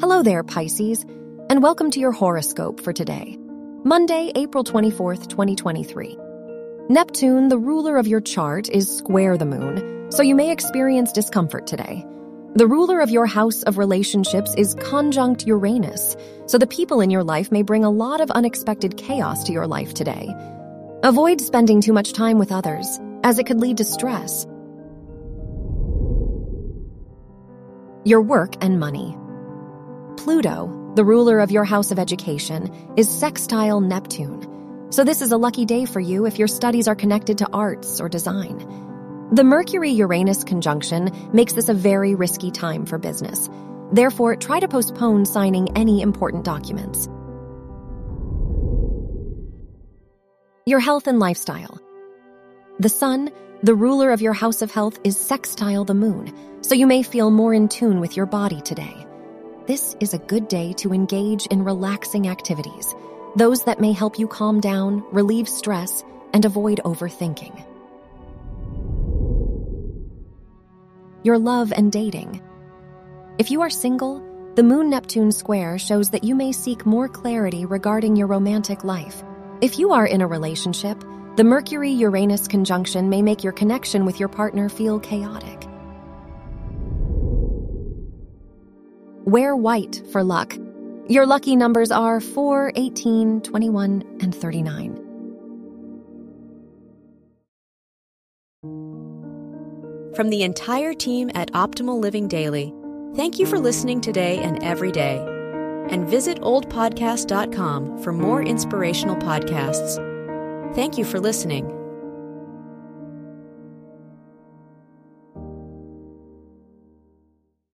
Hello there, Pisces, and welcome to your horoscope for today, Monday, April 24th, 2023. Neptune, the ruler of your chart, is square the moon, so you may experience discomfort today. The ruler of your house of relationships is conjunct Uranus, so the people in your life may bring a lot of unexpected chaos to your life today. Avoid spending too much time with others, as it could lead to stress. Your work and money. Pluto, the ruler of your house of education, is sextile Neptune. So this is a lucky day for you if your studies are connected to arts or design. The Mercury Uranus conjunction makes this a very risky time for business. Therefore, try to postpone signing any important documents. Your health and lifestyle. The Sun, the ruler of your house of health, is sextile the Moon, so you may feel more in tune with your body today. This is a good day to engage in relaxing activities, those that may help you calm down, relieve stress, and avoid overthinking. Your love and dating. If you are single, the Moon Neptune square shows that you may seek more clarity regarding your romantic life. If you are in a relationship, the Mercury Uranus conjunction may make your connection with your partner feel chaotic. Wear white for luck. Your lucky numbers are 4, 18, 21, and 39. From the entire team at Optimal Living Daily, thank you for listening today and every day. And visit oldpodcast.com for more inspirational podcasts. Thank you for listening.